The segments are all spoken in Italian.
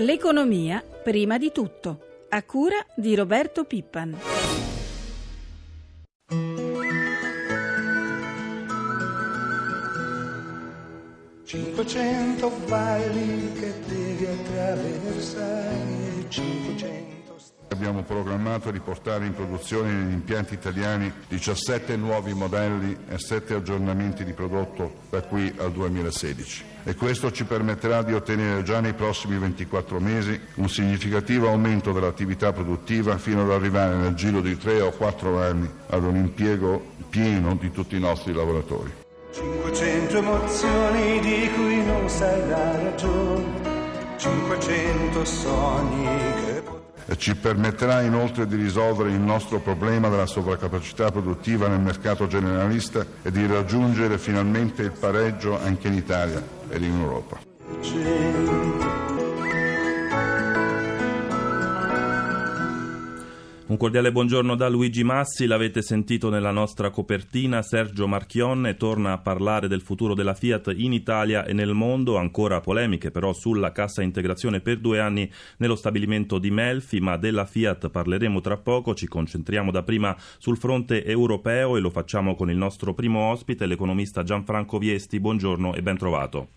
L'economia prima di tutto, a cura di Roberto Pippan. Cinquecento valli che devi attraversare, cinquecento Abbiamo programmato di portare in produzione negli impianti italiani 17 nuovi modelli e 7 aggiornamenti di prodotto da qui al 2016 e questo ci permetterà di ottenere già nei prossimi 24 mesi un significativo aumento dell'attività produttiva fino ad arrivare nel giro di 3 o 4 anni ad un impiego pieno di tutti i nostri lavoratori. 500 emozioni di cui non sai la ragione, 500 sogni che ci permetterà inoltre di risolvere il nostro problema della sovracapacità produttiva nel mercato generalista e di raggiungere finalmente il pareggio anche in Italia ed in Europa. Un cordiale buongiorno da Luigi Massi, l'avete sentito nella nostra copertina, Sergio Marchionne torna a parlare del futuro della Fiat in Italia e nel mondo, ancora polemiche però sulla cassa integrazione per due anni nello stabilimento di Melfi, ma della Fiat parleremo tra poco, ci concentriamo da prima sul fronte europeo e lo facciamo con il nostro primo ospite, l'economista Gianfranco Viesti, buongiorno e ben trovato.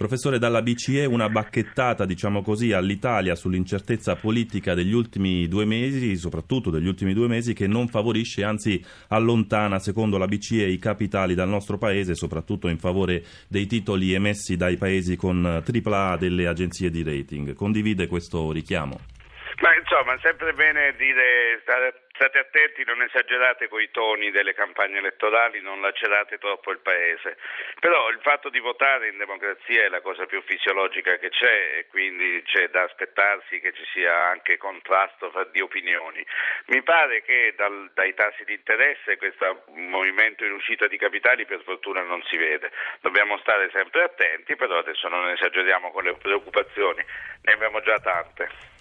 Professore, dalla BCE una bacchettata, diciamo così, all'Italia sull'incertezza politica degli ultimi due mesi, soprattutto degli ultimi due mesi, che non favorisce, anzi allontana, secondo la BCE, i capitali dal nostro paese, soprattutto in favore dei titoli emessi dai paesi con AAA delle agenzie di rating. Condivide questo richiamo? Ma insomma, sempre bene dire state attenti, non esagerate con i toni delle campagne elettorali, non lacerate troppo il paese. Però il fatto di votare in democrazia è la cosa più fisiologica che c'è e quindi c'è da aspettarsi che ci sia anche contrasto fra di opinioni. Mi pare che dal, dai tassi di interesse questo movimento in uscita di capitali per fortuna non si vede. Dobbiamo stare sempre attenti, però adesso non esageriamo con le preoccupazioni, ne abbiamo già tante.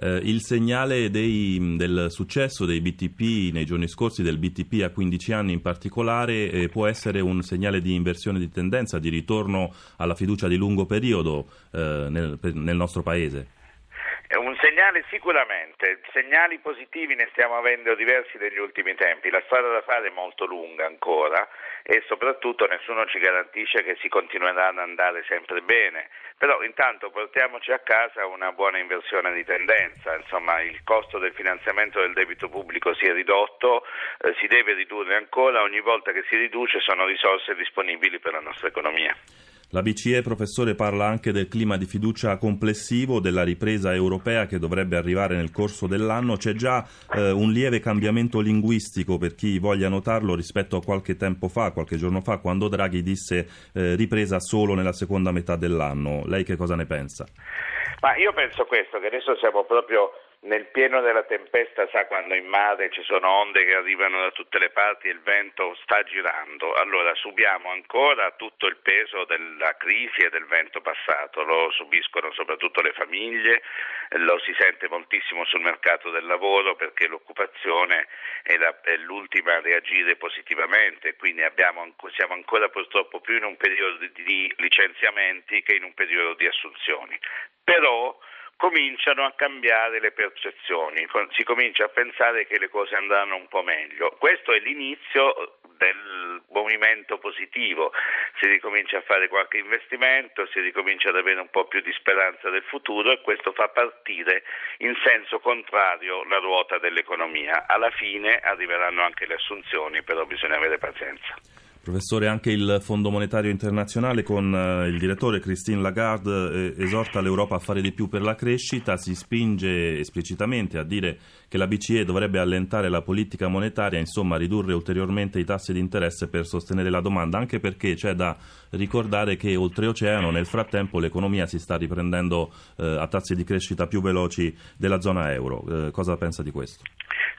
Eh, il segnale dei, del successo dei BTP nei giorni scorsi, del BTP a 15 anni in particolare, eh, può essere un segnale di inversione di tendenza, di ritorno alla fiducia di lungo periodo eh, nel, nel nostro Paese? Segnale sicuramente, segnali positivi ne stiamo avendo diversi negli ultimi tempi, la strada da fare è molto lunga ancora e soprattutto nessuno ci garantisce che si continuerà ad andare sempre bene, però intanto portiamoci a casa una buona inversione di tendenza, insomma il costo del finanziamento del debito pubblico si è ridotto, eh, si deve ridurre ancora, ogni volta che si riduce sono risorse disponibili per la nostra economia. La BCE, professore, parla anche del clima di fiducia complessivo, della ripresa europea che dovrebbe arrivare nel corso dell'anno. C'è già eh, un lieve cambiamento linguistico per chi voglia notarlo rispetto a qualche tempo fa, qualche giorno fa, quando Draghi disse eh, ripresa solo nella seconda metà dell'anno. Lei che cosa ne pensa? Ma io penso questo, che adesso siamo proprio nel pieno della tempesta, sa quando in mare ci sono onde che arrivano da tutte le parti e il vento sta girando, allora subiamo ancora tutto il peso della crisi e del vento passato, lo subiscono soprattutto le famiglie, lo si sente moltissimo sul mercato del lavoro perché l'occupazione è, la, è l'ultima a reagire positivamente, quindi abbiamo, siamo ancora purtroppo più in un periodo di, licenziamenti che in un periodo di assunzioni. Però cominciano a cambiare le percezioni, si comincia a pensare che le cose andranno un po' meglio. Questo è l'inizio del movimento positivo, si ricomincia a fare qualche investimento, si ricomincia ad avere un po' più di speranza del futuro e questo fa partire in senso contrario la ruota dell'economia. Alla fine arriveranno anche le assunzioni, però bisogna avere pazienza. Professore, anche il Fondo Monetario Internazionale con eh, il direttore Christine Lagarde eh, esorta l'Europa a fare di più per la crescita, si spinge esplicitamente a dire che la BCE dovrebbe allentare la politica monetaria, insomma ridurre ulteriormente i tassi di interesse per sostenere la domanda, anche perché c'è da ricordare che oltreoceano nel frattempo l'economia si sta riprendendo eh, a tassi di crescita più veloci della zona euro. Eh, cosa pensa di questo?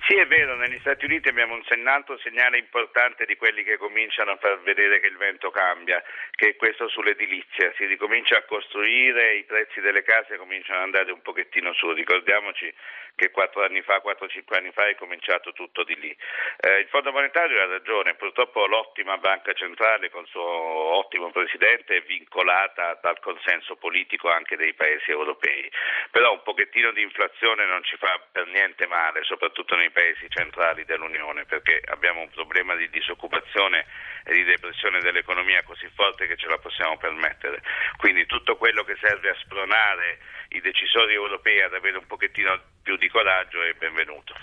Sì, è vero, negli Stati Uniti abbiamo un altro segnale importante di quelli che cominciano a far vedere che il vento cambia, che è questo sull'edilizia. Si ricomincia a costruire, i prezzi delle case cominciano ad andare un pochettino su. Ricordiamoci che 4 anni fa, 4-5 anni fa è cominciato tutto di lì. Eh, il Fondo Monetario ha ragione, purtroppo l'ottima banca centrale con il suo ottimo presidente è vincolata dal consenso politico anche dei paesi europei, però un pochettino di inflazione non ci fa per niente male, soprattutto nei paesi centrali dell'Unione, perché abbiamo un problema di disoccupazione e di depressione dell'economia così forte che ce la possiamo permettere. Quindi tutto quello che serve a spronare i decisori europei ad avere un pochettino più di coraggio è benvenuto.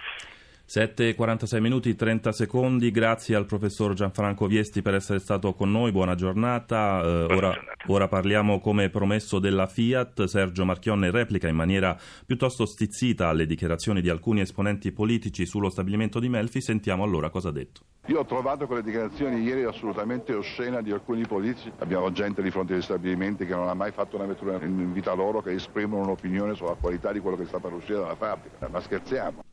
7.46 minuti 30 secondi, grazie al professor Gianfranco Viesti per essere stato con noi, buona giornata. Eh, buona ora, giornata. ora, parliamo come promesso della Fiat, Sergio Marchionne replica in maniera piuttosto stizzita alle dichiarazioni di alcuni esponenti politici sullo stabilimento di Melfi, sentiamo allora cosa ha detto. Io ho trovato quelle dichiarazioni ieri assolutamente oscene di alcuni politici, abbiamo gente di fronte agli stabilimenti che non ha mai fatto una vettura in vita loro, che esprimono un'opinione sulla qualità di quello che sta per uscire dalla fabbrica, ma scherziamo.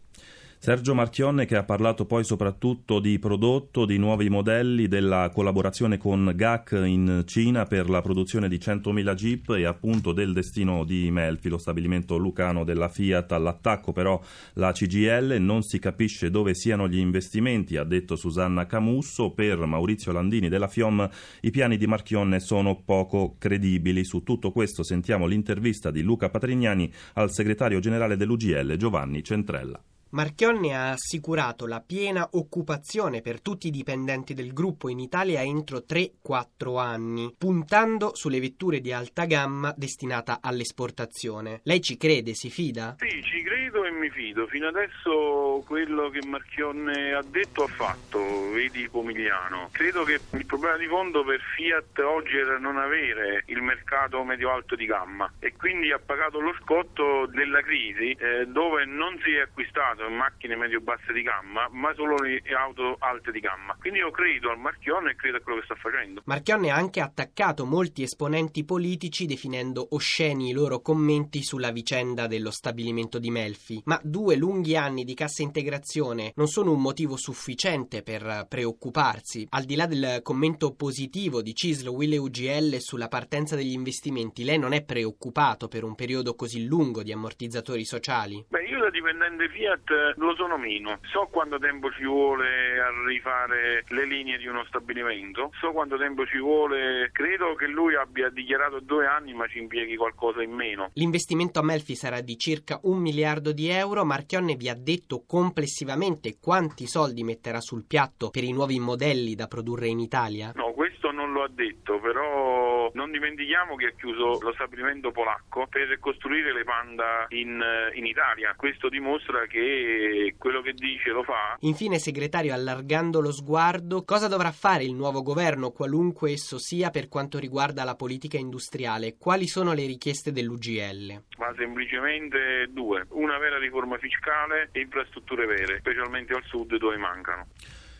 Sergio Marchionne che ha parlato poi soprattutto di prodotto, di nuovi modelli, della collaborazione con GAC in Cina per la produzione di 100.000 Jeep e appunto del destino di Melfi, lo stabilimento lucano della Fiat. All'attacco però la CGL non si capisce dove siano gli investimenti, ha detto Susanna Camusso. Per Maurizio Landini della FIOM i piani di Marchionne sono poco credibili. Su tutto questo sentiamo l'intervista di Luca Patrignani al segretario generale dell'UGL Giovanni Centrella. Marchionne ha assicurato la piena occupazione per tutti i dipendenti del gruppo in Italia entro 3-4 anni, puntando sulle vetture di alta gamma destinata all'esportazione. Lei ci crede, si fida? Sì, ci credo mi fido. Fino adesso quello che Marchionne ha detto ha fatto, vedi Pomigliano. Credo che il problema di fondo per Fiat oggi era non avere il mercato medio-alto di gamma e quindi ha pagato lo scotto della crisi eh, dove non si è acquistato macchine medio-basse di gamma, ma solo le auto alte di gamma. Quindi io credo al Marchionne e credo a quello che sta facendo. Marchionne ha anche attaccato molti esponenti politici definendo osceni i loro commenti sulla vicenda dello stabilimento di Melfi. Ma due lunghi anni di cassa integrazione non sono un motivo sufficiente per preoccuparsi. Al di là del commento positivo di Cislo, Will e UGL sulla partenza degli investimenti, lei non è preoccupato per un periodo così lungo di ammortizzatori sociali? Beh, io da dipendente Fiat lo sono meno. So quanto tempo ci vuole a rifare le linee di uno stabilimento, so quanto tempo ci vuole. Credo che lui abbia dichiarato due anni, ma ci impieghi qualcosa in meno. L'investimento a Melfi sarà di circa un miliardo di euro. Marchionne vi ha detto complessivamente quanti soldi metterà sul piatto per i nuovi modelli da produrre in Italia? No, questo non lo ha detto, però non dimentichiamo che ha chiuso lo stabilimento polacco per costruire le Panda in, in Italia. Questo dimostra che quello che dice lo fa. Infine, segretario, allargando lo sguardo, cosa dovrà fare il nuovo governo, qualunque esso sia, per quanto riguarda la politica industriale? Quali sono le richieste dell'UGL? Ma semplicemente due: una vera riforma fiscale e infrastrutture vere, specialmente al sud dove mancano.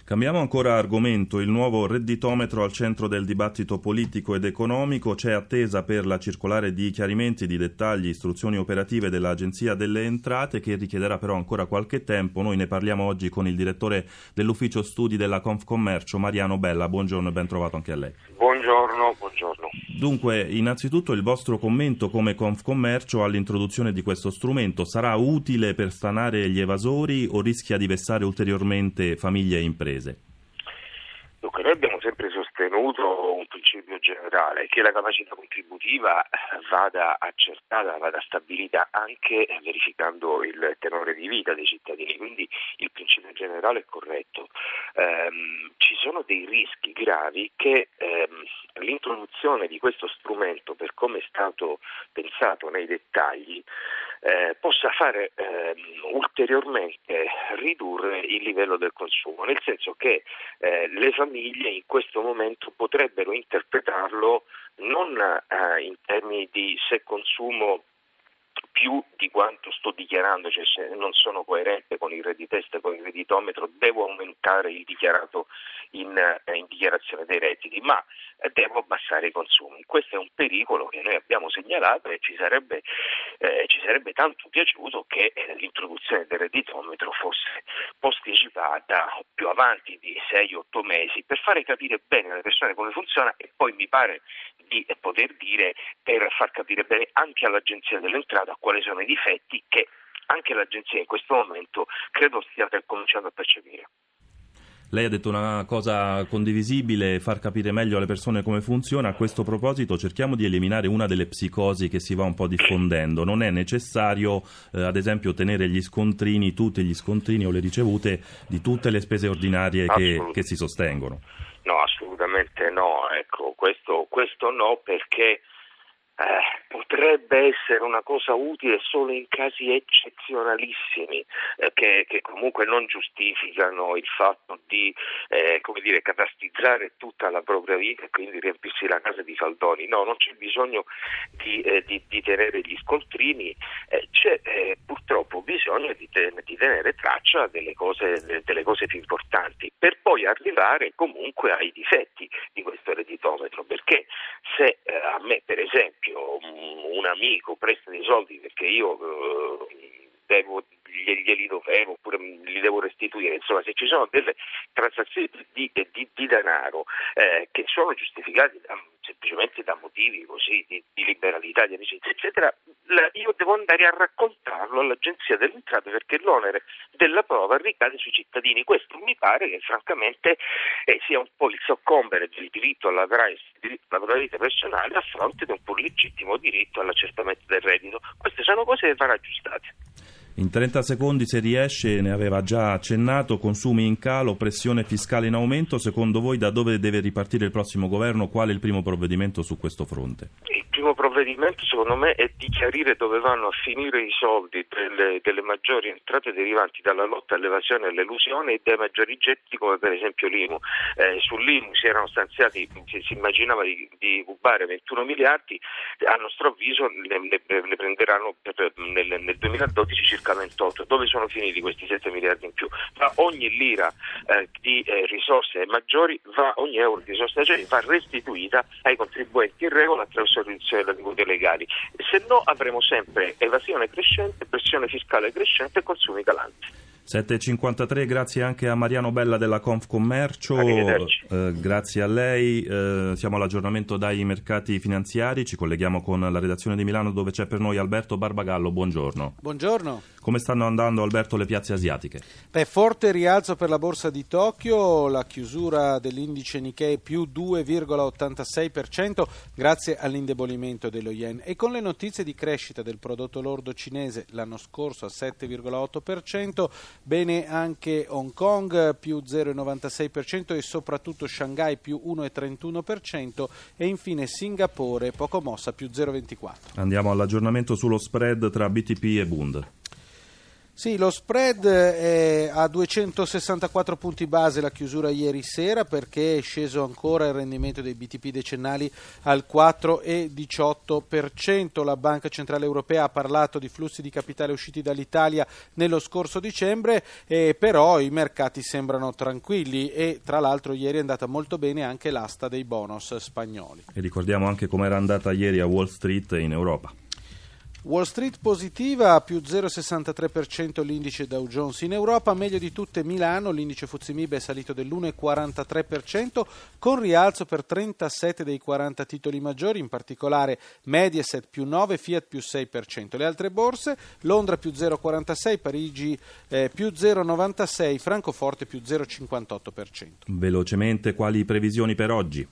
Cambiamo ancora argomento. Il nuovo redditometro al centro del dibattito politico ed economico. C'è attesa per la circolare di chiarimenti, di dettagli, istruzioni operative dell'Agenzia delle Entrate che richiederà però ancora qualche tempo. Noi ne parliamo oggi con il direttore dell'ufficio studi della Confcommercio, Mariano Bella. Buongiorno e ben trovato anche a lei. Buongiorno, buongiorno. Dunque, innanzitutto il vostro commento come Confcommercio all'introduzione di questo strumento sarà utile per stanare gli evasori o rischia di vessare ulteriormente famiglie e imprese? Dunque, noi abbiamo sempre sostenuto principio generale, che la capacità contributiva vada accertata, vada stabilita anche verificando il tenore di vita dei cittadini, quindi il principio generale è corretto. Ehm, ci sono dei rischi gravi che ehm, l'introduzione di questo strumento, per come è stato pensato nei dettagli, eh, possa fare eh, ulteriormente ridurre il livello del consumo, nel senso che eh, le famiglie in questo momento potrebbero interpretarlo non eh, in termini di se consumo quanto sto dichiarando, cioè se non sono coerente con il redditest, con il redditometro, devo aumentare il dichiarato in, eh, in dichiarazione dei redditi, ma eh, devo abbassare i consumi. Questo è un pericolo che noi abbiamo segnalato e ci sarebbe eh, ci sarebbe tanto piaciuto che eh, l'introduzione del redditometro fosse posticipata più avanti di 6-8 mesi per fare capire bene alle persone come funziona e poi mi pare di poter dire per far capire bene anche all'Agenzia delle Entrate quali sono i difetti che anche l'Agenzia in questo momento credo stia cominciando a percepire. Lei ha detto una cosa condivisibile, far capire meglio alle persone come funziona. A questo proposito cerchiamo di eliminare una delle psicosi che si va un po' diffondendo. Non è necessario, eh, ad esempio, tenere gli scontrini, tutti gli scontrini o le ricevute di tutte le spese ordinarie che, che si sostengono. No, assolutamente no. Ecco, questo, questo no perché eh, potrebbe essere una cosa utile solo in casi eccezionalissimi eh, che, che, comunque non giustificano il fatto di eh, come dire, catastizzare tutta la propria vita e quindi riempirsi la casa di faldoni. No, non c'è bisogno di, eh, di, di tenere gli scontrini, eh, c'è eh, purtroppo bisogno di, ten- di tenere traccia delle cose, delle cose più importanti per poi arrivare comunque ai difetti di questo ereditometro perché se a me per esempio esempio un amico presta dei soldi perché io eh, devo glieli dovevo oppure li devo restituire, insomma se ci sono delle transazioni di, di, di denaro eh, che sono giustificate da, semplicemente da motivi così di, di liberalità, di amicizia eccetera, la, io devo andare a raccontarlo all'agenzia delle entrate perché l'onere della prova ricade sui cittadini, questo mi pare che francamente eh, sia un po' il soccombere del diritto alla vita personale a fronte di un pur legittimo diritto all'accertamento del reddito, queste sono cose che vanno aggiustate. In 30 secondi, se riesce, ne aveva già accennato, consumi in calo, pressione fiscale in aumento. Secondo voi da dove deve ripartire il prossimo governo? Qual è il primo provvedimento su questo fronte? Il primo provvedimento secondo me è di chiarire dove vanno a finire i soldi delle, delle maggiori entrate derivanti dalla lotta all'evasione e all'elusione e dai maggiori getti come per esempio l'IMU. Eh, Sull'IMU si erano stanziati, si, si immaginava di, di rubare 21 miliardi, a nostro avviso ne, ne, ne prenderanno per, nel, nel 2012 circa circa 28. Dove sono finiti questi 7 miliardi in più? Ma ogni lira eh, di eh, risorse maggiori, va, ogni euro di risorse maggiori va restituita ai contribuenti in regola attraverso la riduzione delle aliquote legali. Se no avremo sempre evasione crescente, pressione fiscale crescente e consumi calanti. 7.53, grazie anche a Mariano Bella della Confcommercio, eh, grazie a lei, eh, siamo all'aggiornamento dai mercati finanziari, ci colleghiamo con la redazione di Milano dove c'è per noi Alberto Barbagallo, buongiorno. Buongiorno. Come stanno andando Alberto le piazze asiatiche? Beh, forte rialzo per la borsa di Tokyo, la chiusura dell'indice Nikkei più 2,86% grazie all'indebolimento dello yen e con le notizie di crescita del prodotto lordo cinese l'anno scorso a 7,8%, bene anche Hong Kong più 0,96% e soprattutto Shanghai più 1,31% e infine Singapore poco mossa più 0,24%. Andiamo all'aggiornamento sullo spread tra BTP e Bund. Sì, lo spread è a 264 punti base la chiusura ieri sera perché è sceso ancora il rendimento dei BTP decennali al 4,18%. La Banca Centrale Europea ha parlato di flussi di capitale usciti dall'Italia nello scorso dicembre, eh, però i mercati sembrano tranquilli e tra l'altro ieri è andata molto bene anche l'asta dei bonus spagnoli. E ricordiamo anche com'era andata ieri a Wall Street in Europa. Wall Street positiva, più 0,63% l'indice Dow Jones in Europa, meglio di tutte Milano, l'indice Fuzimib è salito dell'1,43% con rialzo per 37 dei 40 titoli maggiori, in particolare Mediaset più 9, Fiat più 6%. Le altre borse, Londra più 0,46, Parigi eh, più 0,96, Francoforte più 0,58%. Velocemente, quali previsioni per oggi?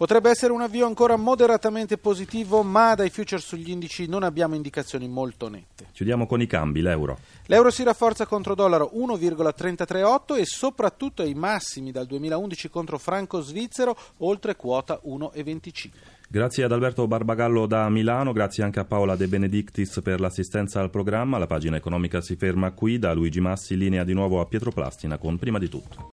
Potrebbe essere un avvio ancora moderatamente positivo, ma dai future sugli indici non abbiamo indicazioni molto nette. Chiudiamo con i cambi, l'euro. L'euro si rafforza contro dollaro 1,338 e soprattutto ai massimi dal 2011 contro franco svizzero, oltre quota 1,25. Grazie ad Alberto Barbagallo da Milano, grazie anche a Paola De Benedictis per l'assistenza al programma. La pagina economica si ferma qui, da Luigi Massi linea di nuovo a Pietro Plastina con Prima di tutto.